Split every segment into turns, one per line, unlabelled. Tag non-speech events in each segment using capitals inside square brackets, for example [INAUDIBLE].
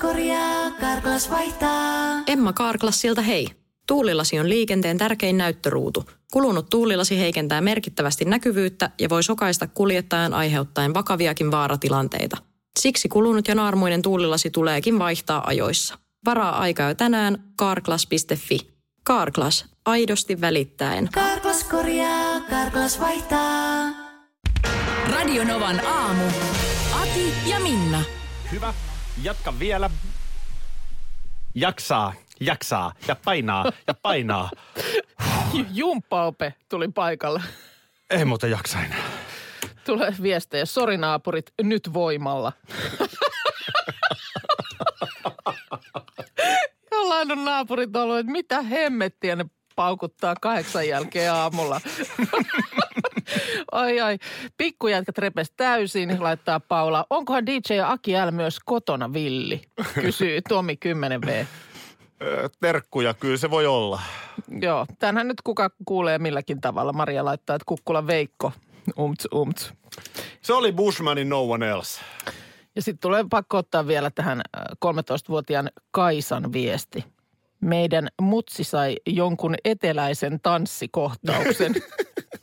korjaa, Karklas vaihtaa.
Emma Karklassilta hei. Tuulilasi on liikenteen tärkein näyttöruutu. Kulunut tuulilasi heikentää merkittävästi näkyvyyttä ja voi sokaista kuljettajan aiheuttaen vakaviakin vaaratilanteita. Siksi kulunut ja naarmuinen tuulilasi tuleekin vaihtaa ajoissa. Varaa aikaa jo tänään karklas.fi. Karklas, aidosti välittäen.
Karklas korjaa, Karklas vaihtaa.
Radionovan aamu. Ati ja Minna.
Hyvä. Jatka vielä. Jaksaa, jaksaa ja painaa ja painaa. [LAUGHS]
J- Jumppaope tuli paikalle.
Ei muuten jaksa enää.
Tulee viestejä. Sori naapurit, nyt voimalla. [LAUGHS] Jollain on naapurit ollut, että mitä hemmettiä ne paukuttaa kahdeksan jälkeen aamulla. [LAUGHS] [LAUGHS] ai ai, pikkujätkät repes täysin, laittaa Paula. Onkohan DJ ja Aki L myös kotona villi? Kysyy Tomi 10V. [LAUGHS]
Ö, Terkkuja, kyllä se voi olla.
Joo, tänhän nyt kuka kuulee milläkin tavalla. Maria laittaa, että Kukkula Veikko, umts umts.
Se oli Bushmanin No One Else.
Ja sitten tulee pakko ottaa vielä tähän äh, 13-vuotiaan Kaisan viesti. Meidän mutsi sai jonkun eteläisen tanssikohtauksen. [LAUGHS]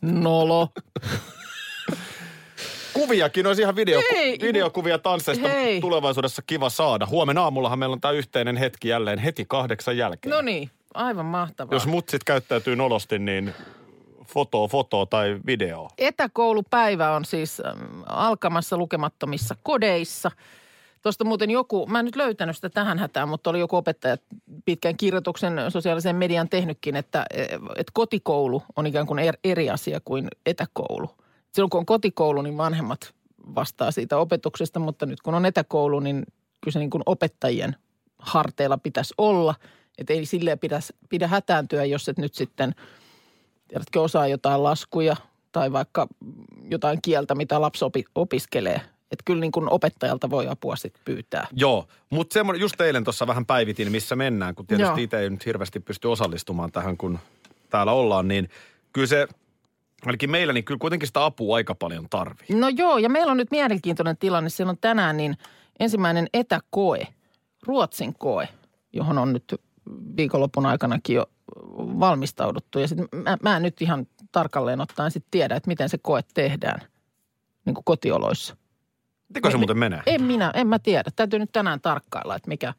Nolo.
Kuviakin olisi ihan video,
Hei!
videokuvia tansseista
Hei!
tulevaisuudessa kiva saada. Huomenna aamullahan meillä on tämä yhteinen hetki jälleen heti kahdeksan jälkeen.
No niin, aivan mahtavaa.
Jos mutsit käyttäytyy nolosti, niin foto, foto tai video.
Etäkoulupäivä on siis ähm, alkamassa lukemattomissa kodeissa. Tuosta muuten joku, mä en nyt löytänyt sitä tähän hätään, mutta oli joku opettaja pitkän kirjoituksen sosiaalisen median tehnytkin, että, että kotikoulu on ikään kuin er- eri asia kuin etäkoulu. Silloin kun on kotikoulu, niin vanhemmat vastaa siitä opetuksesta, mutta nyt kun on etäkoulu, niin kyllä se niin kuin opettajien harteilla pitäisi olla. Että ei silleen pidä, pidä hätääntyä, jos et nyt sitten, tiedätkö, osaa jotain laskuja tai vaikka jotain kieltä, mitä lapsi opi, opiskelee. Että kyllä niin kuin opettajalta voi apua sitten pyytää.
Joo, mutta semmoinen, just eilen tuossa vähän päivitin, missä mennään, kun tietysti itse ei nyt hirveästi pysty osallistumaan tähän, kun täällä ollaan, niin kyllä se, ainakin meillä, niin kyllä kuitenkin sitä apua aika paljon tarvii.
No joo, ja meillä on nyt mielenkiintoinen tilanne. Siellä on tänään niin ensimmäinen etäkoe, Ruotsin koe, johon on nyt viikonlopun aikanakin jo valmistauduttu. Ja sitten mä, mä en nyt ihan tarkalleen ottaen sitten tiedä, että miten se koe tehdään niin kuin kotioloissa.
Miten se muuten menee?
En minä, en mä tiedä. Täytyy nyt tänään tarkkailla, että mikä,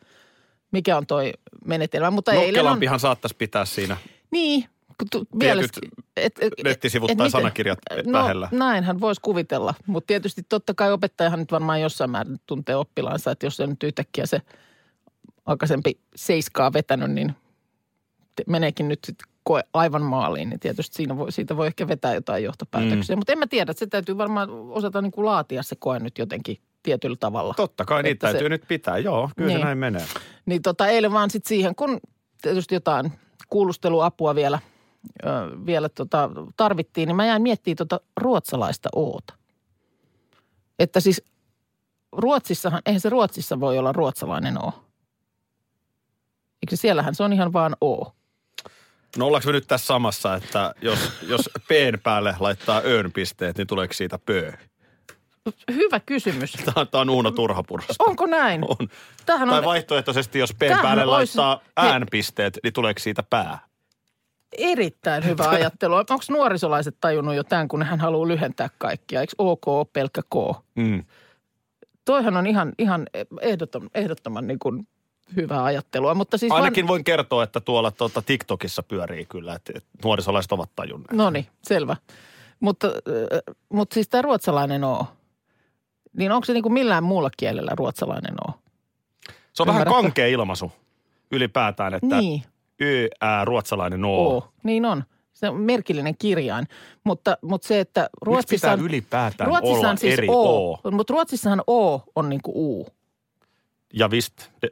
mikä on toi menetelmä. Mutta eilen on,
Nokkelampihan saattaisi pitää siinä
niin, mielestä, et, et,
nettisivut tai
miten-
sanakirjat
no,
lähellä.
näinhän voisi kuvitella, mutta tietysti totta kai opettajahan nyt varmaan jossain määrin tuntee oppilaansa, että jos se nyt yhtäkkiä se aikaisempi seiskaa vetänyt, niin meneekin nyt sitten koe aivan maaliin, niin tietysti siinä voi, siitä voi ehkä vetää jotain johtopäätöksiä. Mm. Mutta en mä tiedä, että se täytyy varmaan osata niin kuin laatia se koe nyt jotenkin tietyllä tavalla.
Totta kai niitä
Että se-
täytyy nyt pitää, joo, kyllä
Niin.
se näin menee.
Niin tota, eilen vaan sitten siihen, kun tietysti jotain kuulusteluapua vielä, ö, vielä tota, tarvittiin, niin mä jäin miettimään tota ruotsalaista oota. Että siis Ruotsissahan, eihän se Ruotsissa voi olla ruotsalainen O. Eikö siellähän se on ihan vaan O.
No ollaanko me nyt tässä samassa, että jos, jos P:n päälle laittaa öön pisteet, niin tuleeko siitä pö?
Hyvä kysymys.
Tämä, tämä on Uuno Turhapurosta.
Onko näin?
On.
Tämähän
Tai
on
vaihtoehtoisesti, jos P:n päälle
olisi-
laittaa äänpisteet, niin tuleeko siitä pää?
erittäin hyvä [LAUGHS] ajattelu. Onko nuorisolaiset tajunnut jo tämän, kun hän haluaa lyhentää kaikkia? Eikö OK pelkkä K?
Mm.
toihan on ihan, ihan ehdottoman, ehdottoman niin kuin hyvää ajattelua. Mutta siis
Ainakin voin kertoa, että tuolla tuota, TikTokissa pyörii kyllä, että, nuorisolaiset ovat tajunneet.
No niin, selvä. Mutta, äh, mutta siis tämä ruotsalainen O, niin onko se niin kuin millään muulla kielellä ruotsalainen O?
Se on vähän kankea ilmaisu ylipäätään, että
Niin,
y, ää, ruotsalainen o.
O. Niin on. Se on merkillinen kirjain. Mutta, mutta se, että Ruotsissa on,
ylipäätään
Ruotsissa
olla
on siis
eri
o,
o?
Mutta Ruotsissahan O on niin kuin U.
Ja vist, de,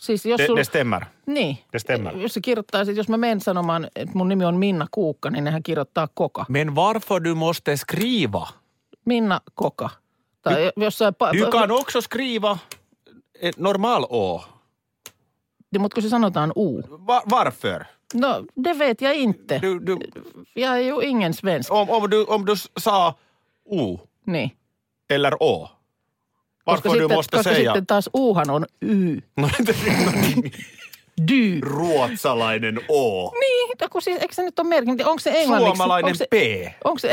Siis jos
de,
sul,
de stemmer.
niin,
Det stämmer.
jos se kirjoittaa, sit jos mä menen sanomaan, että mun nimi on Minna Kuukka, niin nehän kirjoittaa Koka.
Men varför du måste skriva?
Minna Koka. Tai jossain... Pa-
Du kan också skriva normal o.
Niin, mutta kun se sanotaan U.
Va, varför?
No, det vet jag inte.
Du, du,
Jag är ju ingen svensk.
om, om, du, om du sa o
Niin.
eller å,
Koska
Varför du
sitten, koska
säga?
sitten taas uuhan on y.
No, [LAUGHS]
Dy.
ruotsalainen O.
Niin, no kun siis, eikö se nyt ole merkinnyt? Onko se englanniksi?
Suomalainen
onko se,
P.
Onko se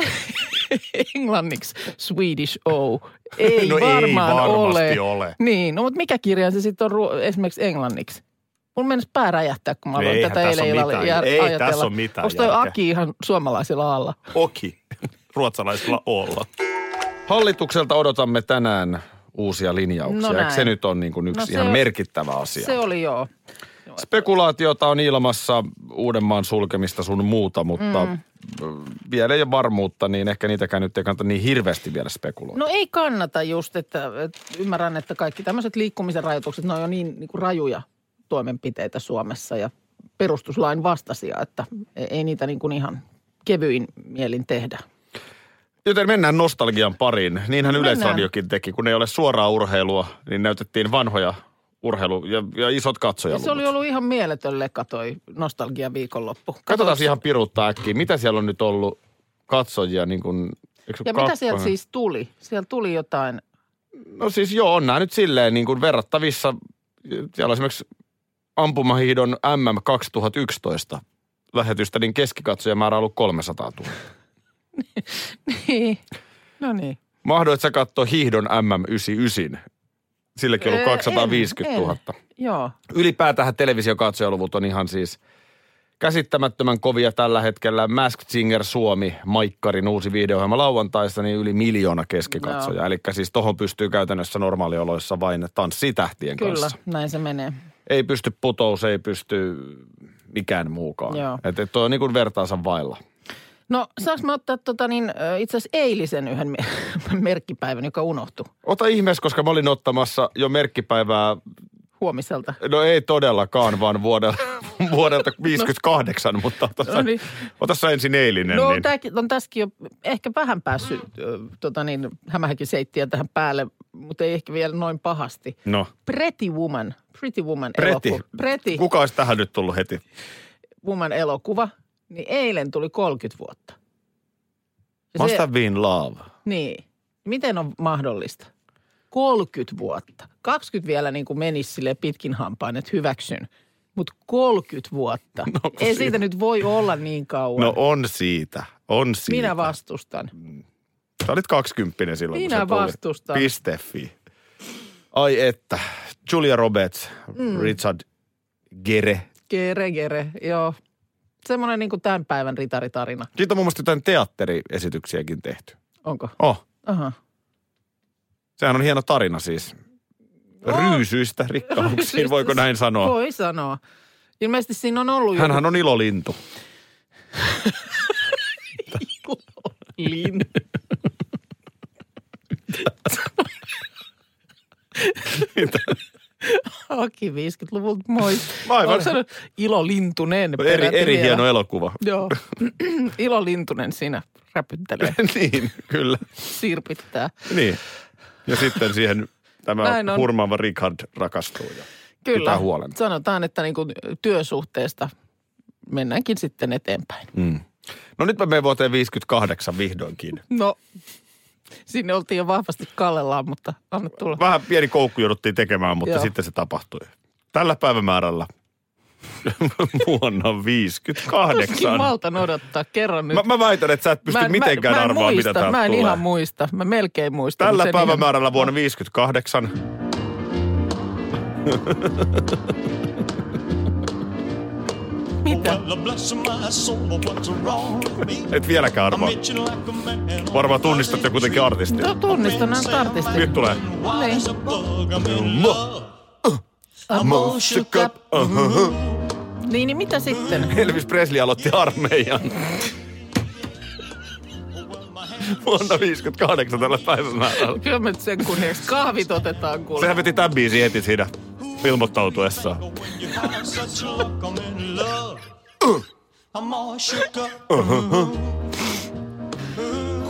[LAUGHS] englanniksi Swedish O? [LAUGHS] Ei
No ei
varmaan
varmasti
ole.
ole.
Niin, no mutta mikä kirjain se sitten on ruo- esimerkiksi englanniksi? Mulla mennessä pää räjähtää, kun mä aloin tätä
tässä
eilen
ole
illalla jär-
ei
ajatella.
tässä ole mitään
Onko toi. Aki ihan suomalaisella alla?
Oki. Ruotsalaisella Olla. Hallitukselta odotamme tänään uusia linjauksia.
No
Eikö se nyt on niin kuin yksi
No
ihan
on-
merkittävä asia?
Se oli joo.
Spekulaatiota on ilmassa Uudenmaan sulkemista sun muuta, mutta mm. vielä ei ole varmuutta, niin ehkä niitäkään nyt ei kannata niin hirveästi vielä spekuloida.
No ei kannata just, että, että ymmärrän, että kaikki tämmöiset liikkumisen rajoitukset, ne on jo niin, niin kuin rajuja toimenpiteitä Suomessa ja perustuslain vastaisia, että ei niitä niin kuin ihan kevyin mielin tehdä.
Joten mennään nostalgian pariin. Niinhän
Mennään.
Yleisradiokin teki. Kun ei ole suoraa urheilua, niin näytettiin vanhoja urheilu- ja, ja isot
Ja
katsojaluvut.
se oli ollut ihan mieletön lekka toi nostalgia viikonloppu.
Katsotaan ihan piruuttaa äkkiä. Mitä siellä on nyt ollut katsojia? Niin kuin,
Ja mitä sieltä siis tuli? Sieltä tuli jotain,
No siis joo, on nämä nyt silleen niin kuin verrattavissa. Siellä on esimerkiksi ampumahiidon MM 2011 lähetystä, niin keskikatsojamäärä on ollut 300 000.
niin, no niin.
Mahdoit sä katsoa hiihdon MM 99? Silläkin on ollut
Öö,
250
en,
000.
en. Joo.
Ylipäätään televisiokatsojaluvut on ihan siis käsittämättömän kovia tällä hetkellä. Masked Singer Suomi, Maikkarin uusi videoohjelma lauantaista, niin yli miljoona keskikatsoja. Eli siis tohon pystyy käytännössä normaalioloissa vain tanssitähtien
Kyllä,
kanssa.
näin se menee.
Ei pysty putous, ei pysty mikään muukaan.
Joo.
Että et toi on niin kuin vertaansa vailla.
No saanko mä ottaa tota niin, itse asiassa eilisen yhden me- [LAUGHS] merkkipäivän, joka unohtui
Ota ihmeessä, koska mä olin ottamassa jo merkkipäivää,
huomiselta.
no ei todellakaan, vaan [LAUGHS] vuodelta, vuodelta 58, mutta ota,
No niin.
ota sä ensin eilinen.
No
niin.
tämäkin, on tässäkin jo ehkä vähän päässyt ö, tota niin, hämähäkin seittiä tähän päälle, mutta ei ehkä vielä noin pahasti.
no.
Pretty Woman, Pretty Woman
Preti.
elokuva. Pretty
Kuka olisi tähän nyt tullut heti?
Woman elokuva, niin eilen tuli 30 vuotta. Ja
Must
se-
have been love.
Niin. Miten on mahdollista? 30 vuotta. 20 vielä niin kuin menisi sille pitkin hampaan, että hyväksyn. Mutta 30 vuotta.
No,
Ei
siitä-
siitä nyt voi olla niin kauan.
No on siitä, on siitä.
Minä vastustan.
Sä olit kaksikymppinen silloin,
Minä
kun tuli.
vastustan.
Fi. Ai että. Julia Roberts, mm. Richard Gere.
Gere, gere, joo. Semmoinen niin kuin tämän päivän ritaritarina.
Siitä on mun mielestä jotain teatteriesityksiäkin tehty.
Onko?
Oh,
Aha.
sehän on hieno tarina siis. Ryysyistä rikkauksiin, voiko näin sanoa?
Voi sanoa. Ilmeisesti siinä on ollut
Hänhän on ilolintu.
joku lin. Aki 50-luvulta, moi.
Aivan.
Nyt Ilo Lintunen?
Eri,
peräti
eri
vielä?
hieno elokuva.
Joo. [CLEARS THROAT] Ilo Lintunen siinä räpyttelee, [LAUGHS]
niin, kyllä.
sirpittää.
Niin. Ja sitten siihen tämä
Näin on.
hurmaava Richard rakastuu ja
Kyllä.
pitää huolen.
Sanotaan, että niin kuin työsuhteesta mennäänkin sitten eteenpäin.
Mm. No nyt menen vuoteen 58 vihdoinkin.
No, sinne oltiin jo vahvasti kallellaan, mutta anna tulla.
Vähän pieni koukku jouduttiin tekemään, mutta
Joo.
sitten se tapahtui. Tällä päivämäärällä [LAUGHS] vuonna
Tuskin
58.
maltan odottaa. Kerran nyt.
Mä, mä väitän, että sä et pysty mitenkään
mä en
arvaamaan,
muista,
mitä
Mä en
tulee.
ihan muista. Mä melkein muistan.
Tällä päivämäärällä
ihan-
vuonna 58 [LAUGHS]
Mitä?
et vieläkään arvaa. Varmaan tunnistat jo kuitenkin artistin.
No, tunnistan näitä artistin.
Nyt tulee.
Niin. Niin, niin mitä sitten? [LAUGHS]
Elvis Presley aloitti armeijan. Vuonna 58 tällä päivämäärällä.
Kyllä me sen kunniaksi kahvit otetaan kuule.
Sehän veti tämän biisin heti siinä ilmoittautuessaan.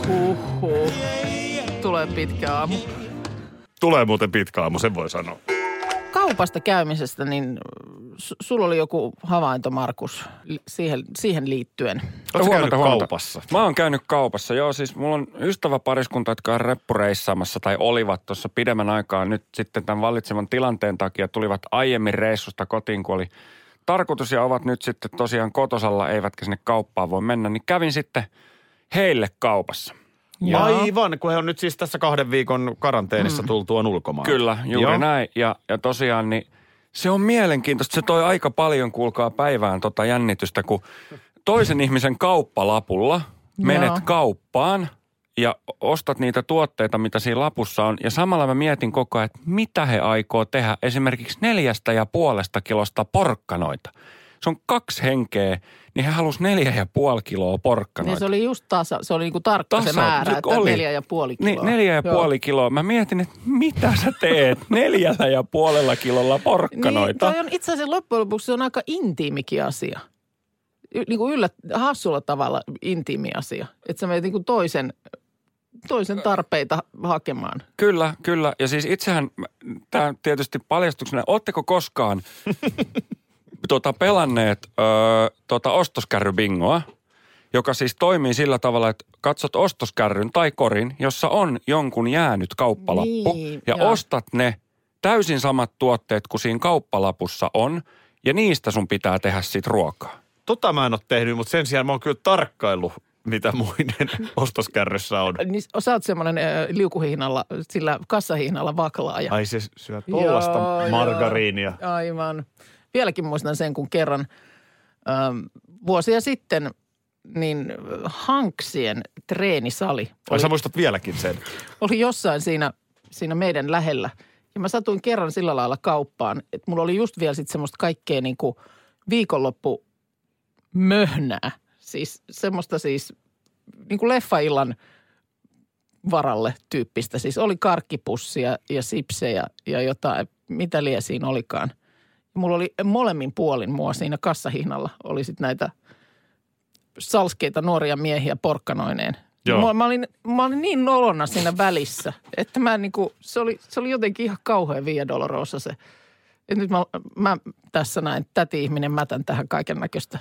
Huhhuh. Tulee pitkä aamu.
Tulee muuten pitkä aamu, sen voi sanoa.
Kaupasta käymisestä, niin su- sulla oli joku havainto, Markus, siihen, siihen liittyen.
Oletko käynyt kaupassa?
Mä oon käynyt kaupassa, joo. Siis mulla on ystäväpariskunta, jotka on reppureissaamassa tai olivat tuossa pidemmän aikaa nyt sitten tämän vallitsevan tilanteen takia. Tulivat aiemmin reissusta kotiin, kun oli tarkoitus ja ovat nyt sitten tosiaan kotosalla, eivätkä sinne kauppaan voi mennä. Niin kävin sitten heille kaupassa.
Joo.
Aivan, kun he on nyt siis tässä kahden viikon karanteenissa tultuaan ulkomaan.
Kyllä, juuri
Joo.
näin. Ja, ja tosiaan niin se on mielenkiintoista. Se toi aika paljon, kuulkaa päivään tota jännitystä, kun toisen ihmisen kauppalapulla menet
Joo.
kauppaan ja ostat niitä tuotteita, mitä siinä lapussa on. Ja samalla mä mietin koko ajan, että mitä he aikoo tehdä esimerkiksi neljästä ja puolesta kilosta porkkanoita. Se on kaksi henkeä, niin he halus neljä ja puoli kiloa porkkanoita.
Niin se oli just tasa, se oli niinku tarkka se
Tasa-
määrä,
se
että
oli.
neljä ja puoli kiloa.
Niin, neljä ja
Joo.
puoli kiloa. Mä mietin, että mitä sä teet [LAUGHS] neljällä ja puolella kilolla porkkanoita.
Niin, on itse asiassa loppujen lopuksi se on aika intiimikin asia. Y- niin kuin yllät, hassulla tavalla intiimi asia. Että sä menet niin kuin toisen, toisen tarpeita hakemaan.
Kyllä, kyllä. Ja siis itsehän, tämä tietysti paljastuksena, ootteko koskaan [LAUGHS] tota, pelanneet ö, tota, ostoskärrybingoa, joka siis toimii sillä tavalla, että katsot ostoskärryn tai korin, jossa on jonkun jäänyt kauppalappu
Niin,
ja
joo.
ostat ne täysin samat tuotteet kuin siinä kauppalapussa on ja niistä sun pitää tehdä sit ruokaa.
Tota mä en ole tehnyt, mutta sen sijaan mä oon kyllä tarkkaillut, mitä muiden [LAUGHS] ostoskärryssä on.
Niin sä oot semmoinen liukuhihnalla, sillä kassahihnalla vaklaaja.
Ai se syö tollasta
Joo,
margariinia.
joo. Aivan. Vieläkin muistan sen, kun kerran ähm, vuosia sitten niin Hanksien treenisali
Ai
oli,
sä muistat vieläkin sen.
oli jossain siinä, siinä meidän lähellä. Ja mä satuin kerran sillä lailla kauppaan, että mulla oli just vielä sitten semmoista kaikkea niin kuin viikonloppu möhnää. Siis semmoista siis niin kuin leffaillan varalle tyyppistä. Siis oli karkkipussia ja sipsejä ja jotain, mitä lie siinä olikaan. Mulla oli molemmin puolin mua siinä kassahihnalla oli sitten näitä salskeita nuoria miehiä porkkanoineen.
Joo.
Mä, mä, olin, mä olin niin nolona siinä välissä, että mä niinku, se oli, se oli jotenkin ihan kauhean Via Dolorosa se. Et nyt mä, mä tässä näin täti-ihminen mätän tähän kaiken näköistä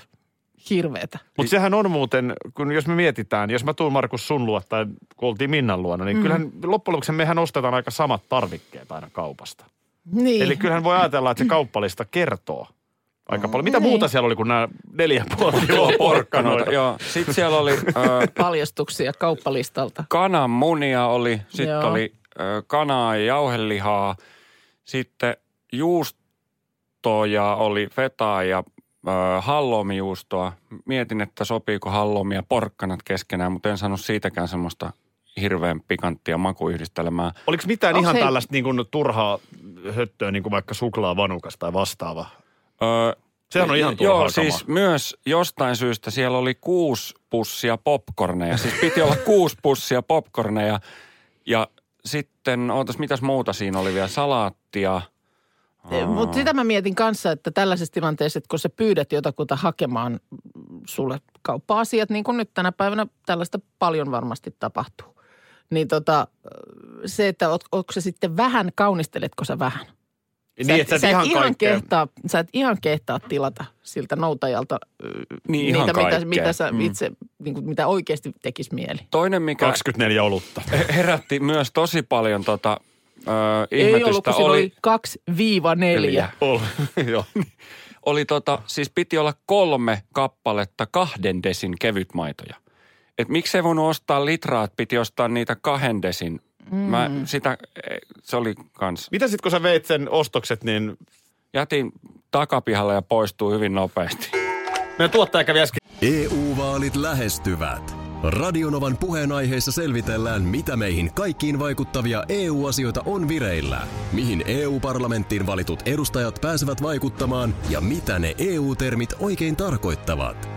hirveetä.
Mutta sehän on muuten, kun jos me mietitään, jos mä tuun Markus sun luo tai kun oltiin Minnan luona, niin mm. kyllähän loppujen lopuksi mehän ostetaan aika samat tarvikkeet aina kaupasta.
Niin.
Eli kyllähän voi ajatella, että se kauppalista kertoo aika paljon. Mitä
Niin.
muuta siellä oli kuin nämä neljä puoli kiloa porkkanoita?
Joo, sitten siellä oli ö,
paljastuksia kauppalistalta.
kananmunia oli, sitten
Joo.
oli ö, kanaa ja jauhelihaa, sitten juustoja oli fetaa ja ö, halloumijuustoa. Mietin, että sopiiko halloumi ja porkkanat keskenään, mutta en saanut siitäkään semmoista hirveän pikanttia makuyhdistelmää.
Oliko mitään
Onks
ihan
hei-
tällaista niin kuin turhaa höttöä, niin kuin vaikka suklaavanukas tai vastaava?
Öö,
Sehän on ihan turhaa
Joo,
kamaa.
siis myös jostain syystä siellä oli kuusi pussia popcorneja. Siis piti olla [LAUGHS] kuusi pussia popcorneja. Ja sitten, ootas, mitäs muuta siinä oli vielä? Salaattia.
Mutta sitä mä mietin kanssa, että tällaisessa tilanteessa, että kun sä pyydät jotakuta hakemaan sulle kauppa-asiat, niin kuin nyt tänä päivänä tällaista paljon varmasti tapahtuu. Niin tota, se, että oot, onko se sitten vähän, kaunisteletko sä vähän?
Niin, että sä et ihan kaikkea.
kehtaa, sä et ihan kehtaa tilata siltä noutajalta
Niin, ihan
niitä, mitä,
kaikkea.
mitä sä
Mm.
itse, niin kuin, mitä oikeasti tekisi mieli.
Toinen, mikä
24 olutta.
herätti myös tosi paljon tota, ö,
Ei ollut,
ihmetystä,
kun siinä
oli,
oli kaksi viiva neljä.
Ol, [LAUGHS] joo.
oli tota, siis piti olla kolme kappaletta kahden desin kevytmaitoja. Et miksei voinut ostaa litraa, että piti ostaa niitä kahden desin. Mm. Mä sitä, se oli kans.
Mitä sitten kun sä veit sen ostokset, niin
Jätin takapihalle ja poistuu hyvin nopeasti.
meidän tuottaja kävi äsken
EU-vaalit E lähestyvät. Radionovan puheenaiheessa selvitellään, mitä meihin kaikkiin vaikuttavia EU-asioita on vireillä, mihin EU-parlamenttiin valitut edustajat pääsevät vaikuttamaan ja mitä ne EU-termit oikein tarkoittavat.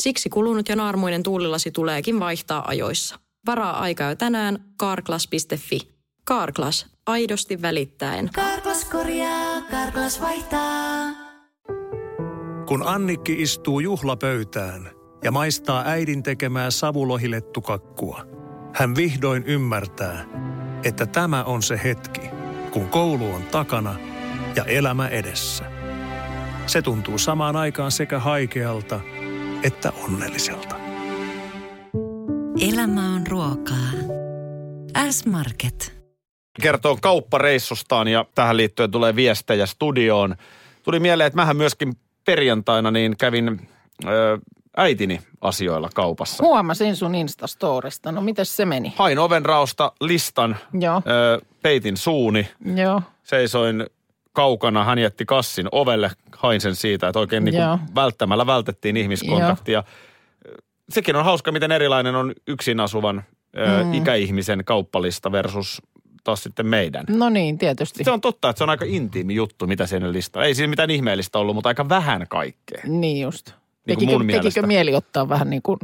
Siksi kulunut ja naarmuinen tuulilasi tuleekin vaihtaa ajoissa. Varaa aikaa jo tänään carglass.fi. Carglass, aidosti välittäen.
Karklas korjaa, Karklas vaihtaa.
Kun Annikki istuu juhlapöytään ja maistaa äidin tekemää savulohilettukakkua, hän vihdoin ymmärtää, että tämä on se hetki, kun koulu on takana ja elämä edessä. Se tuntuu samaan aikaan sekä haikealta että onnelliselta.
Elämä on ruokaa. S-Market.
kertoo kauppareissustaan ja tähän liittyen tulee viestejä studioon. Tuli mieleen, että mähän myöskin perjantaina niin kävin ö, äitini asioilla kaupassa.
Huomasin sun Instastorista. No mites se meni?
Hain ovenraosta listan,
Joo,
ö, peitin suuni,
joo.
seisoin kaukana, hän jätti kassin ovelle, hain sen siitä, että oikein niin
Joo.
kuin välttämällä vältettiin ihmiskontaktia. Sekin on hauska, miten erilainen on yksin asuvan ö,
Mm.
ikäihmisen kauppalista versus taas sitten meidän.
No niin, tietysti.
Se on totta, että se on aika intiimi juttu, mitä siinä listaa. Ei siinä mitään ihmeellistä ollut, mutta aika vähän kaikkea.
Niin just.
Niin
Tekikö,
mun
tekikö mieli ottaa vähän niin kuin,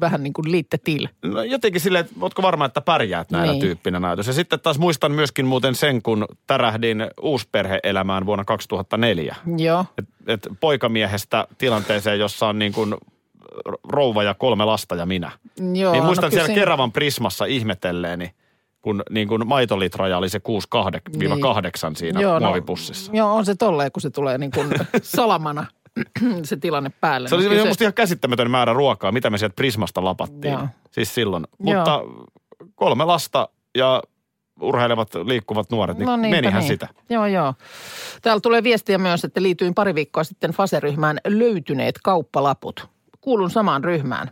vähän niin kuin liitte til?
No jotenkin silleen, että ootko varma, että pärjäät näillä
Niin.
tyyppinä näytös. Ja sitten taas muistan myöskin muuten sen, kun tärähdin uusperhe-elämään vuonna 2004.
Joo.
Et, et poikamiehestä tilanteeseen, jossa on niin kuin rouva ja kolme lasta ja minä.
Joo,
niin muistan
no
siellä
siinä-
Keravan Prismassa ihmetelleeni, kun niin kuin maitolitraja oli se 6-8 siinä
Niin. Joo, no,
muovipussissa.
Joo, on se tolleen, kun se tulee niin kuin [LAUGHS] salamana [CLEARS THROAT] se tilanne päälle.
Se oli
No kyllä
musta ihan käsittämätön määrä ruokaa, mitä me sieltä Prismasta lapattiin.
Joo.
Siis silloin.
Joo.
Mutta kolme lasta ja urheilevat, liikkuvat nuoret, niin
No niinpä
menihän
niin.
sitä.
Joo, joo. Täällä tulee viestiä myös, että liityin pari viikkoa sitten Fase-ryhmään löytyneet kauppalaput. Kuulun samaan ryhmään.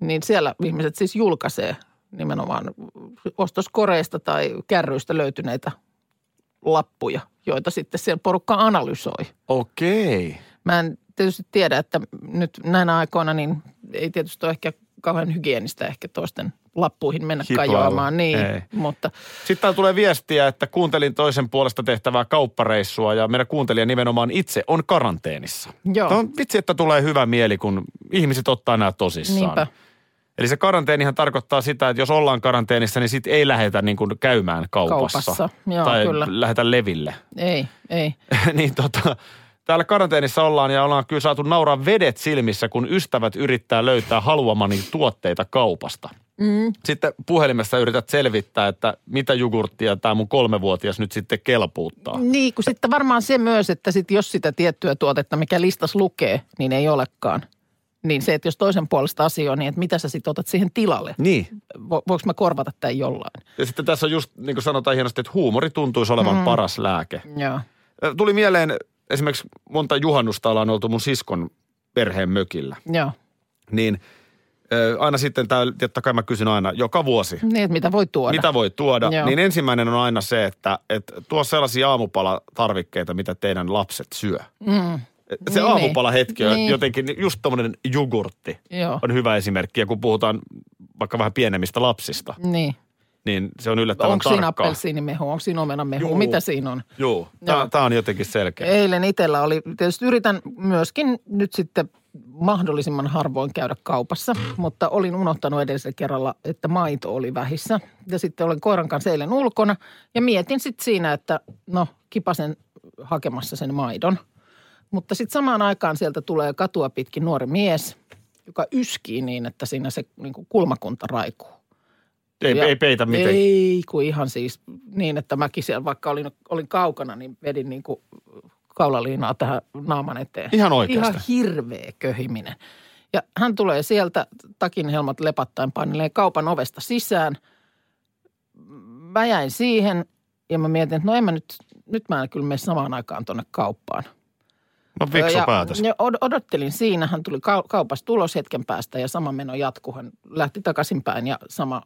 Niin siellä ihmiset siis julkaisee nimenomaan ostoskoreista tai kärryistä löytyneitä lappuja, joita sitten siellä porukka analysoi.
Okei.
Mä en tietysti tiedä, että nyt näinä aikoina niin ei tietysti ole ehkä kauhean hygienistä ehkä toisten lappuihin mennä
Hiplailla.
kajoamaan. Niin,
Ei.
mutta
Sitten täällä tulee viestiä, että kuuntelin toisen puolesta tehtävää kauppareissua ja meidän kuuntelija nimenomaan itse on karanteenissa.
Joo.
Tämä on vitsi, että tulee hyvä mieli, kun ihmiset ottaa nämä tosissaan.
niinpä.
Eli se karanteenihan tarkoittaa sitä, että jos ollaan karanteenissa, niin sitten ei lähetä niin kuin käymään kaupassa.
Kaupassa, joo,
tai
kyllä.
lähetä leville.
Ei, ei. [LAUGHS]
niin tota, täällä karanteenissa ollaan ja ollaan kyllä saatu nauraa vedet silmissä, kun ystävät yrittää löytää haluamani tuotteita kaupasta.
Mm.
Sitten puhelimessa yrität selvittää, että mitä jogurttia tämä mun kolmevuotias nyt sitten kelpuuttaa.
Niin, kun sitten varmaan se myös, että sit jos sitä tiettyä tuotetta, mikä listas lukee, niin ei olekaan. Niin se, että jos toisen puolesta asioo, niin että mitä sä sitten otat siihen tilalle?
Niin.
Vo, voinko mä korvata tämän jollain?
Ja sitten tässä on just, niin kuin sanotaan hienosti, että huumori tuntuisi olevan mm. paras lääke.
Joo.
Tuli mieleen esimerkiksi monta juhannusta ollaan oltu mun siskon perheen mökillä.
Joo.
Niin ö, aina sitten, tää, totta kai mä kysyn aina, joka vuosi,
Niin, että mitä voi tuoda.
mitä voi tuoda,
Joo.
niin ensimmäinen on aina se, että, että tuo sellaisia aamupalatarvikkeita, mitä teidän lapset syö.
Mm.
Se
Niin,
aamupalahetki on
niin.
jotenkin, just tommonen jogurtti
Joo.
on hyvä esimerkki. Ja kun puhutaan vaikka vähän pienemmistä lapsista,
Niin.
Niin se on yllättävän
Onko siinä appelsiinimehu, onko siinä omenamehu,
Juu.
mitä siinä on?
Joo,
Joo.
tämä on jotenkin selkeä.
Eilen itsellä oli, tietysti yritän myöskin nyt sitten mahdollisimman harvoin käydä kaupassa, mutta olin unohtanut edellisellä kerralla, että maito oli vähissä. Ja sitten olin koiran kanssa eilen ulkona ja mietin sitten siinä, että no kipasen hakemassa sen maidon. Mutta sitten samaan aikaan sieltä tulee katua pitkin nuori mies, joka yskii niin, että siinä se niin kulmakunta raikuu.
Ei,
Ja-
ei peitä miten.
Ei, kun ihan siis niin, että mäkin siellä, vaikka olin, olin kaukana, niin vedin niin kuin kaulaliinaa tähän naaman eteen.
Ihan oikeasti?
Ihan hirveä köhiminen. Ja hän tulee sieltä takin helmat lepattaen painelee kaupan ovesta sisään. Mä jäin siihen ja mä mietin, että no en mä nyt, nyt mä en kyllä mene samaan aikaan tuonne kauppaan.
No fiksu
ja,
päätös.
Ja od- odottelin siinä, hän tuli kau- kaupasta tulos hetken päästä ja sama meno jatkuu. Hän lähti takaisinpäin ja sama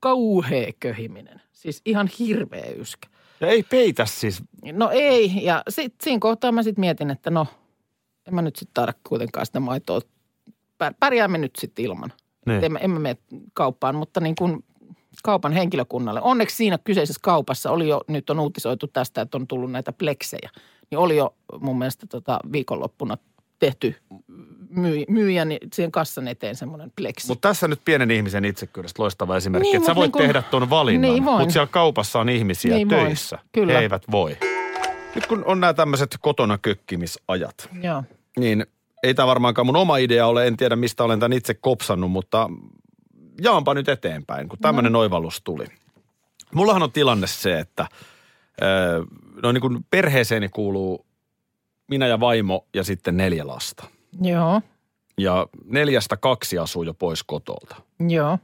kauhea köhiminen. Siis ihan hirveä yskä.
Ja ei peitä siis.
No ei, ja sit, siinä kohtaa mä sitten mietin, että no, en mä nyt sitten taida kuitenkaan sitä maitoa. Pär- Pärjäämme nyt sitten ilman.
Niin.
En, mä- en mä mene kauppaan, mutta niin kuin kaupan henkilökunnalle. Onneksi siinä kyseisessä kaupassa oli jo, nyt on uutisoitu tästä, että on tullut näitä pleksejä. Niin oli jo mun mielestä tota viikonloppuna tehty myy, myyjän siihen kassan eteen semmoinen pleksi.
Mutta tässä nyt pienen ihmisen itsekyydestä loistava esimerkki,
Niin,
että sä voit
niin kun-
tehdä tuon valinnan,
Niin
mutta siellä kaupassa on ihmisiä
Niin voin,
töissä.
kyllä.
He eivät voi. Nyt kun on nämä tämmöiset kotona kökkimisajat,
Joo.
niin ei tämä varmaankaan mun oma idea ole, en tiedä mistä olen tämän itse kopsannut, mutta jaanpa nyt eteenpäin, kun tämmöinen oivallus tuli. Mullahan on tilanne se, että no niin kuin perheeseeni kuuluu minä ja vaimo ja sitten neljä lasta.
Joo.
Ja neljästä kaksi asuu jo pois kotolta.
Joo.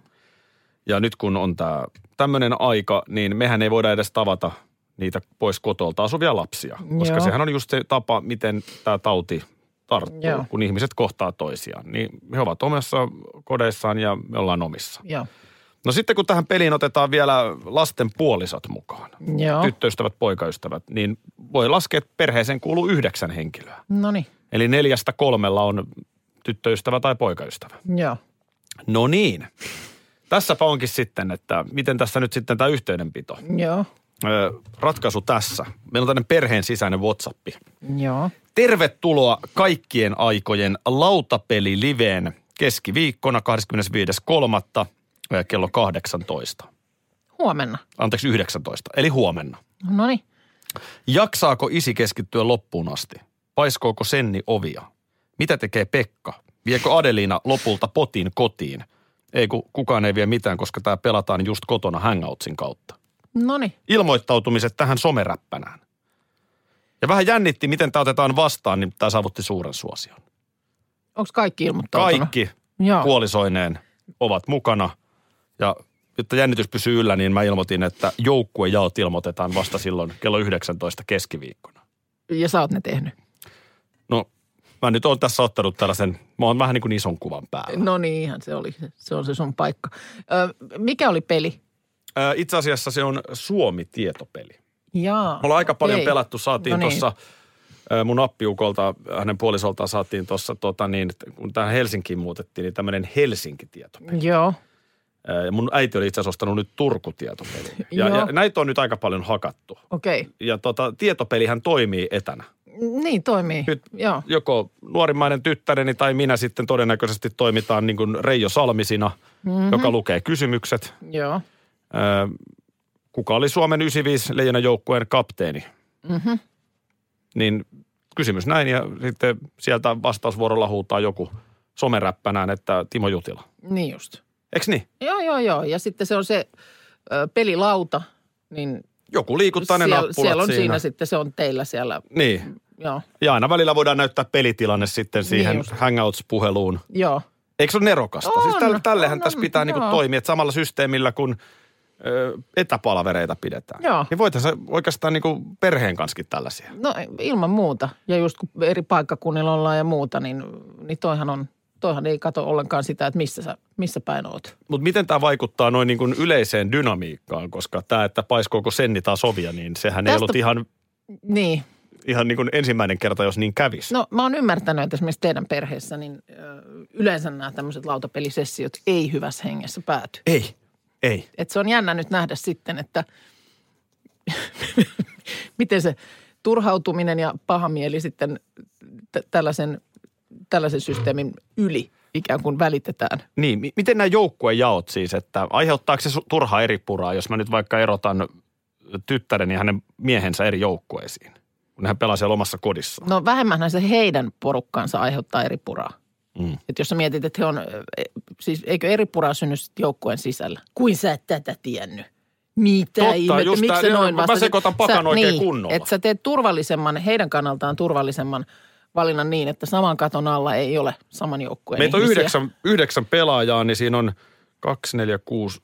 Ja nyt kun on tämä tämmöinen aika, niin mehän ei voida edes tavata niitä pois kotolta asuvia lapsia. Koska
Joo.
sehän on just se tapa, miten tämä tauti tarttuu,
Joo.
kun ihmiset kohtaa toisiaan. Niin he ovat omassa kodeissaan ja me ollaan omissa.
Joo.
No sitten kun tähän peliin otetaan vielä lasten puolisot mukaan,
Joo.
tyttöystävät, poikaystävät, niin voi laskea, että perheeseen kuuluu yhdeksän henkilöä.
No niin.
Eli neljästä kolmella on tyttöystävä tai poikaystävä.
Joo.
No niin. Tässäpä onkin sitten, että miten tässä nyt sitten tämä yhteydenpito.
Joo.
Ratkaisu tässä. Meillä on tämmöinen perheen sisäinen WhatsApp.
Joo.
Tervetuloa kaikkien aikojen lautapeli-liveen keskiviikkona 25.3. kello 18.
Huomenna.
Anteeksi, 19. Eli huomenna.
No niin.
Jaksaako isi keskittyä loppuun asti? Paiskooko Senni ovia? Mitä tekee Pekka? Viekö Adelina lopulta potin kotiin? Ei kun kukaan ei vie mitään, koska tämä pelataan just kotona Hangoutsin kautta.
No niin.
Ilmoittautumiset tähän someräppänään. Ja vähän jännitti, miten tämä otetaan vastaan, niin tämä saavutti suuren suosion.
Onko kaikki ilmoittautunut?
Kaikki
Joo.
puolisoineen ovat mukana. Ja jotta jännitys pysyy yllä, niin mä ilmoitin, että joukkuejaot ilmoitetaan vasta silloin kello 19 keskiviikkona.
Ja sä oot ne tehnyt.
No, mä nyt oon tässä ottanut tällaisen, mä oon vähän niin kuin ison kuvan päällä.
No niin, ihan se oli. Se on se sun paikka. Ö, mikä oli peli?
Ö, Itse asiassa se on Suomi-tietopeli.
Jaa.
Me ollaan aika paljon
okei.
pelattu, saatiin
No niin.
tuossa mun appiukolta, hänen puolisoltaan saatiin tuossa, tota niin, kun tähän Helsinkiin muutettiin, niin tämmöinen Helsinki-tietopeli.
Joo.
Ja mun äiti oli itse asiassa ostanut nyt Turku-tietopeli. Ja, ja näitä on nyt aika paljon hakattu.
Okei. Okay.
Ja tota, tietopelihän toimii etänä.
Niin toimii.
Nyt
Joo.
joko nuorimmainen tyttäreni tai minä sitten todennäköisesti toimitaan niin kuin Reijo Salmisina, mm-hmm. joka lukee kysymykset.
Joo.
Kuka oli Suomen 95 leijonan joukkueen kapteeni?
Mhm.
Niin kysymys näin ja sitten sieltä vastausvuorolla huutaa joku someräppänään, että Timo Jutila.
Niin just.
Eks niin?
Joo, joo, joo. Ja sitten se on se ö, pelilauta, niin
Joku liikuttaa ne
siellä,
nappulat
siellä on
siinä.
siinä sitten, se on teillä siellä.
Niin.
Joo.
Ja aina välillä voidaan näyttää pelitilanne sitten siihen
Niin.
Hangouts-puheluun.
Joo.
Eikö se ole nerokasta?
On,
siis tälle, tällehän
on,
tässä
on,
pitää niinku toimia, että samalla systeemillä kun ö, etäpalvereita pidetään.
Joo.
Niin voitaisiin oikeastaan niinku perheen kanssakin tällaisia.
No ilman muuta. Ja just kun eri paikkakunnilla ollaan ja muuta, niin, niin toihan on, toihan ei kato ollenkaan sitä, että missä, sä, missä päin oot.
Mutta miten tämä vaikuttaa noin niin kuin yleiseen dynamiikkaan, koska tämä, että paiskooko Senni taas ovia, niin sehän ei
Tästä-
ollut ihan,
Niin.
ihan niin kuin ensimmäinen kerta, jos niin kävisi.
No mä oon ymmärtänyt, että esimerkiksi teidän perheessä, niin yleensä nämä tämmöiset lautapelisessiot ei hyvässä hengessä pääty.
Ei, ei.
Et se on jännä nyt nähdä sitten, että [LAUGHS] miten se turhautuminen ja paha mieli sitten t- tällaisen, tällaisen systeemin yli ikään kuin välitetään.
Niin, mi- miten nämä joukkuejaot siis, että aiheuttaako se turhaa eri puraa, jos mä nyt vaikka erotan tyttären ja hänen miehensä eri joukkueisiin, kun hän pelaa siellä omassa kodissaan.
No vähemmänhän se heidän porukkansa aiheuttaa eri puraa.
Mm.
Et jos sä mietit, että he on, ö, siis eikö eri puraa synny joukkueen sisällä? Kuin sä et tätä tiennyt? Mitä
Totta,
ihmettä, miksi
joo,
noin
mä
vastasit?
sekoitan pakan
Sä-
oikein
niin,
kunnolla.
Että sä teet turvallisemman, heidän kannaltaan turvallisemman valinnan niin, että saman katon alla ei ole saman joukkueen
Meitä on
ihmisiä.
yhdeksän, yhdeksän pelaajaa, niin siinä on kaksi, neljä, kuusi,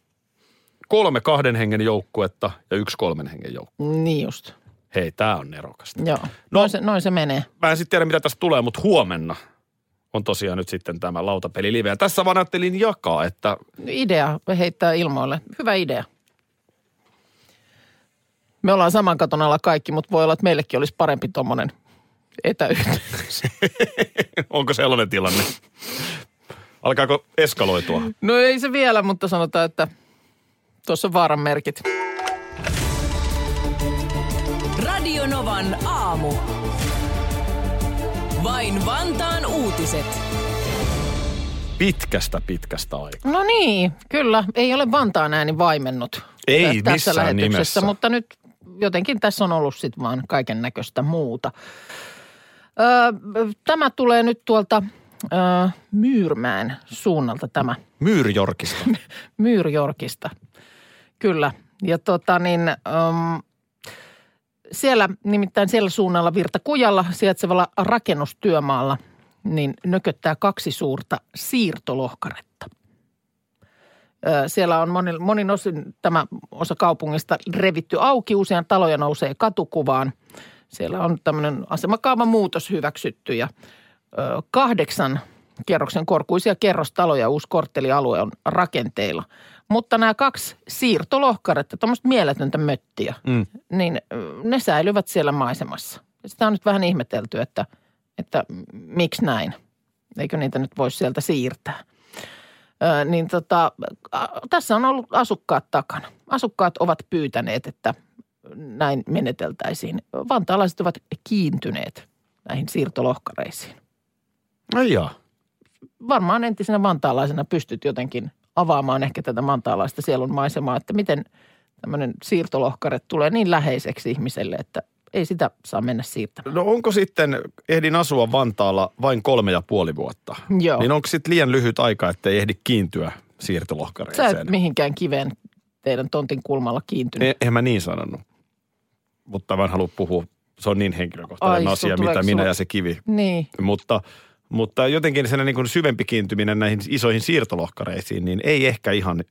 kolme kahden hengen joukkuetta ja yksi kolmen hengen joukkue.
Niin just.
Hei, tämä on nerokasta.
Joo.
No.
No. Noin, se, noin se menee.
Mä en sitten tiedä, mitä tästä tulee, mutta huomenna on tosiaan nyt sitten tämä lautapeli live. Ja tässä vaan ajattelin jakaa, että
Idea heittää ilmoille. Hyvä idea. Me ollaan saman katon alla kaikki, mutta voi olla, että meillekin olisi parempi tuommoinen etäyhteys. [LAUGHS]
onko sellainen tilanne. Alkaako eskaloitua?
No ei se vielä, mutta sanotaan, että tuossa on vaaran merkit.
Radio Novan aamu. Vain Vantaan uutiset.
Pitkästä pitkästä aikaa.
No niin, kyllä. Ei ole Vantaan ääni vaimennut
Ei
tä- tässä
missään
lähetyksessä,
nimessä.
mutta nyt jotenkin tässä on ollut sitten vaan kaiken näköistä muuta. Tämä tulee nyt tuolta öö, Myyrmään suunnalta tämä
Myyrjorkista. [LAUGHS]
Myyrjorkista. Kyllä. Ja tota niin, um, siellä nimittäin siellä suunnalla Virtakujalla sijaitsevalla rakennustyömaalla niin nököttää kaksi suurta siirtolohkaretta. Ö, Siellä on monin, monin osin tämä osa kaupungista revitty auki, usean taloja nousee katukuvaan. Siellä on tämmöinen asemakaavan muutos hyväksytty ja ö, kahdeksan kerroksen korkuisia kerrostaloja ja uusi korttelialue on rakenteilla. Mutta nämä kaksi siirtolohkaretta, tämmöistä mieletöntä möttiä,
Mm.
niin ne säilyvät siellä maisemassa. Sitä on nyt vähän ihmetelty, että, että miksi näin. Eikö niitä nyt voisi sieltä siirtää. Ö, niin tota, tässä on ollut asukkaat takana. Asukkaat ovat pyytäneet, että näin meneteltäisiin. Vantaalaiset ovat kiintyneet näihin siirtolohkareisiin.
Ai jaa.
Varmaan entisenä vantaalaisena pystyt jotenkin avaamaan ehkä tätä vantaalaista sielun maisemaa, että miten tämmöinen siirtolohkare tulee niin läheiseksi ihmiselle, että ei sitä saa mennä siirtämään.
No onko sitten, ehdin asua Vantaalla vain kolme ja puoli vuotta.
Joo.
Niin onko sitten liian lyhyt aika, että ei ehdi kiintyä
Sä
siirtolohkareeseen?
et mihinkään kiveen teidän tontin kulmalla kiintynyt.
Eh, Eihän mä niin sanonut. Mutta mä en halua puhua. Se on niin henkilökohtainen
Ai,
asia, mitä minä
sulla-
ja se kivi.
Niin.
Mutta, mutta jotenkin sen niin kuin syvempi kiintyminen näihin isoihin siirtolohkareisiin, niin ei ehkä ihan...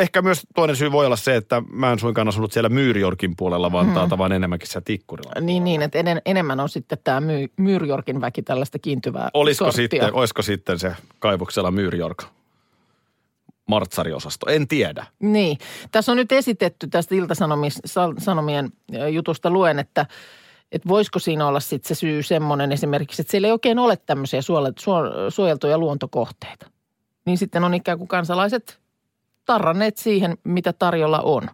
Ehkä myös toinen syy voi olla se, että mä en suinkaan asunut siellä Myyrjorkin puolella Vantaalta, vaan enemmänkin siellä Tikkurilla.
Niin, niin että enen, enemmän on sitten tämä My, Myyrjorkin väki tällaista kiintyvää
Olisiko
sorttia.
sitten, olisiko sitten se kaivoksella Myyrjork martsariosasto? En tiedä.
Niin. Tässä on nyt esitetty tästä Ilta-Sanomien jutusta luen, että, että voisiko siinä olla sitten se syy semmoinen esimerkiksi, että siellä ei oikein ole tämmöisiä suojeltuja luontokohteita. Niin sitten on ikään kuin kansalaiset tarranneet siihen, mitä tarjolla on.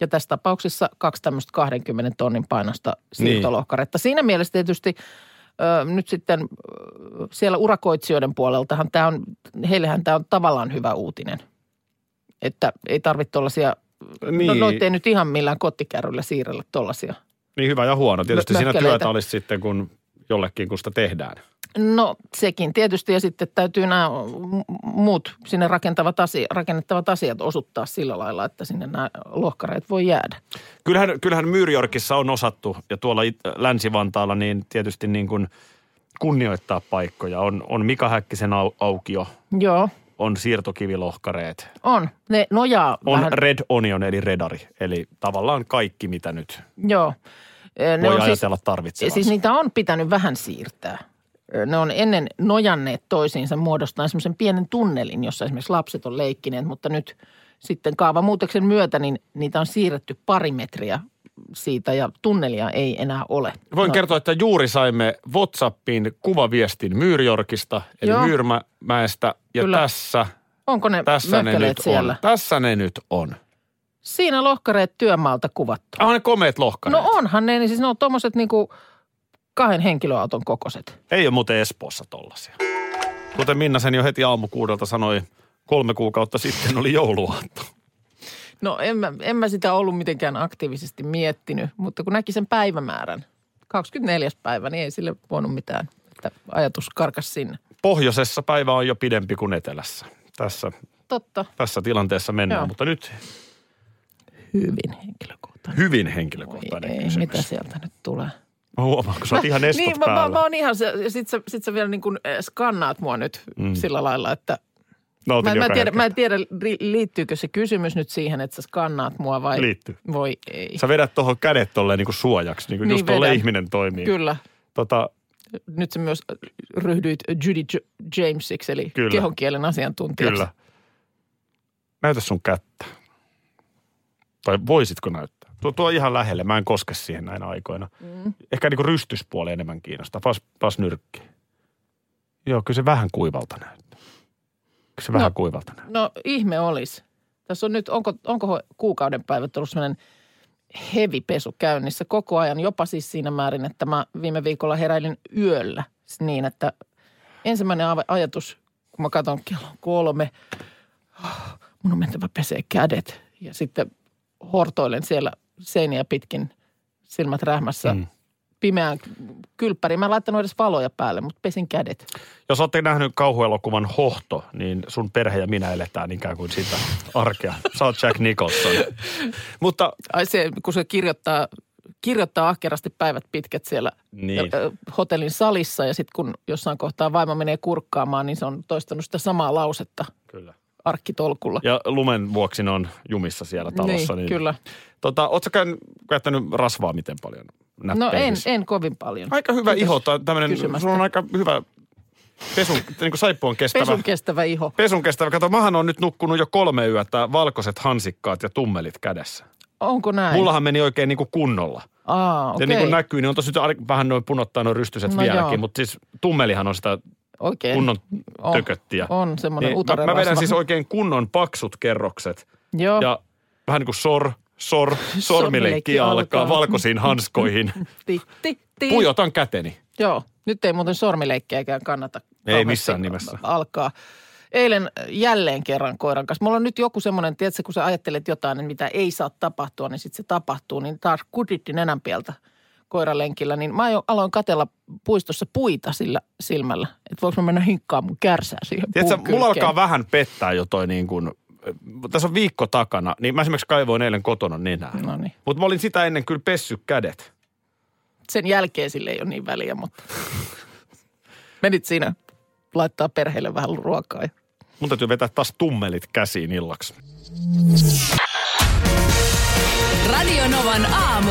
Ja tässä tapauksessa kaksi tämmöistä 20 tonnin painosta siirtolohkaretta. Siinä mielessä tietysti ö, nyt sitten siellä urakoitsijoiden puoleltahan tämä on, heillehän tämä on tavallaan hyvä uutinen. Että ei tarvitse tuollaisia, niin. no
Niin.
noita ei nyt ihan millään kottikärryllä siirrellä tuollaisia.
Niin hyvä ja huono. Tietysti siinä
mökkeleitä.
työtä olisi sitten, kun jollekin, kun sitä tehdään.
No sekin tietysti ja sitten täytyy nämä muut sinne rakentavat asia, rakennettavat asiat osuttaa sillä lailla, että sinne nämä lohkareet voi jäädä.
Kyllähän, kyllähän Myyrjorkissa on osattu ja tuolla Länsi-Vantaalla niin tietysti niin kuin kunnioittaa paikkoja. On, on Mika Häkkisen au, aukio,
Joo,
on siirtokivilohkareet,
on. Ne nojaa
on
vähän.
Red Onion eli redari. Eli tavallaan kaikki, mitä nyt
Joo. Ne
voi
on
ajatella tarvitsevansa.
Siis niitä on pitänyt vähän siirtää. Ne on ennen nojanneet toisiinsa muodostaen semmoisen pienen tunnelin, jossa esimerkiksi lapset on leikkineet, mutta nyt sitten kaavamuutoksen myötä niin niitä on siirretty pari metriä siitä ja tunnelia ei enää ole.
Voin
No,
kertoa, että juuri saimme WhatsAppiin kuvaviestin Myyrjorkista, eli
Joo.
Myyrmäestä. Ja
Kyllä.
tässä,
Onko ne
tässä ne nyt
siellä?
on. Tässä ne nyt on.
Siinä lohkareet työmaalta kuvattu.
Ah, ne komeet lohkareet.
No onhan ne, niin siis ne on tuommoiset niinku kahden henkilöauton kokoiset.
Ei ole muuten Espoossa tollasia. Kuten Minna sen jo heti aamukuudelta sanoi, kolme kuukautta sitten oli jouluaatto.
No en mä, en mä sitä ollut mitenkään aktiivisesti miettinyt, mutta kun näki sen päivämäärän, 24. päivä, niin ei sille voinut mitään, että ajatus karkas sinne.
Pohjoisessa päivä on jo pidempi kuin etelässä. Tässä,
Totta,
tässä tilanteessa mennään,
Joo.
mutta nyt
hyvin henkilökohtainen.
hyvin
Oi
henkilökohtainen
ei,
kysymys.
mitä sieltä nyt tulee?
Mä huomaan, kun sä oot ihan [LAUGHS] estot
niin, mä,
päällä.
mä, mä oon ihan, se, ja sit sä, sit sä vielä niin kuin eh, skannaat mua nyt mm. sillä lailla, että mä, mä, en
joka
tiedä, mä en tiedä, liittyykö se kysymys nyt siihen, että sä skannaat mua vai?
Liittyy.
Voi ei.
Sä vedät tuohon kädet tolleen niin kuin suojaksi, niin kuin
Niin
just tolle ihminen toimii.
Kyllä.
Tota,
Nyt sä myös ryhdyit Judy J- Jamesiksi, eli
Kyllä.
kehonkielen asiantuntijaksi.
kyllä. Näytä sun kättä. Tai voisitko näyttää? Tuo, tuo ihan lähelle, mä en koske siihen näinä aikoina. Mm. Ehkä niin kuin rystyspuoli enemmän kiinnostaa. Pas, pas nyrkki. Joo, kyllä se vähän kuivalta näyttää. Kyllä se vähän
No.
kuivalta näyttää.
No ihme olisi. Tässä on nyt, onko, onko kuukauden päivät ollut sellainen hevipesu käynnissä koko ajan, jopa siis siinä määrin, että mä viime viikolla heräilin yöllä niin, että ensimmäinen ajatus, kun mä katson kello kolme, "Ah, mun on mentävä pesee kädet ja sitten hortoilen siellä seiniä pitkin silmät rähmässä mm. pimeään kylppäriin. Mä en laittanut edes valoja päälle, mutta pesin kädet.
Jos olette nähnyt kauhuelokuvan Hohto, niin sun perhe ja minä eletään ikään kuin sitä arkea. Sä oot Jack Nicholson. [LAUGHS] Mutta
Ai se, kun se kirjoittaa, kirjoittaa ahkerasti päivät pitkät siellä
Niin.
hotellin salissa ja sitten kun jossain kohtaa vaimo menee kurkkaamaan, niin se on toistanut sitä samaa lausetta
Kyllä.
Arkkitolkulla.
Ja lumen vuoksi ne on jumissa siellä talossa.
niin, kyllä.
Tota, ootko käyttänyt rasvaa miten paljon?
No en, en kovin paljon.
Aika hyvä
Kiitos
iho, tämmönen, sulla on aika hyvä pesun, niin kuin saippuan kestävä.
Pesun kestävä iho.
pesun kestävä. Kato, mähän on nyt nukkunut jo kolme yötä valkoiset hansikkaat ja tummelit kädessä.
Onko näin?
Mullahan meni oikein niin kuin kunnolla.
Aa,
Ja
okei.
niin kuin näkyy, niin on tosi vähän noin punottaa noin rystyset
No
vieläkin,
joo.
mutta siis tummelihan on sitä
Oikein.
kunnon
On.
tököttiä.
On semmoinen
Niin, mä, mä vedän siis oikein kunnon paksut kerrokset
Joo.
ja vähän niin kuin sor, sor, [LAUGHS] sormileikki alkaa valkoisiin hanskoihin. [LAUGHS]
Ti, ti, ti.
Pujotan käteni.
Joo, nyt ei muuten sormileikkejäkään kannata
Ei missään nimessä.
alkaa. Eilen jälleen kerran koiran kanssa. Mulla on nyt joku semmoinen, tiedätkö, kun sä ajattelet jotain, niin mitä ei saa tapahtua, niin sitten se tapahtuu. Niin taas kuditti nenänpieltä koiralenkillä, niin mä aloin katella puistossa puita sillä silmällä. Että voiko mä mennä hinkkaamaan mun kärsää siihen
Tiedätkö,
puun
mulla alkaa vähän pettää jo toi niin kuin, tässä on viikko takana, niin mä esimerkiksi kaivoin eilen kotona nenää.
No niin.
Mutta mä olin sitä ennen kyllä pessy kädet.
Sen jälkeen sille ei ole niin väliä, mutta [LAUGHS] menit siinä laittaa perheelle vähän ruokaa. ja-
Mun täytyy vetää taas tummelit käsiin illaksi.
Radio Novan aamu.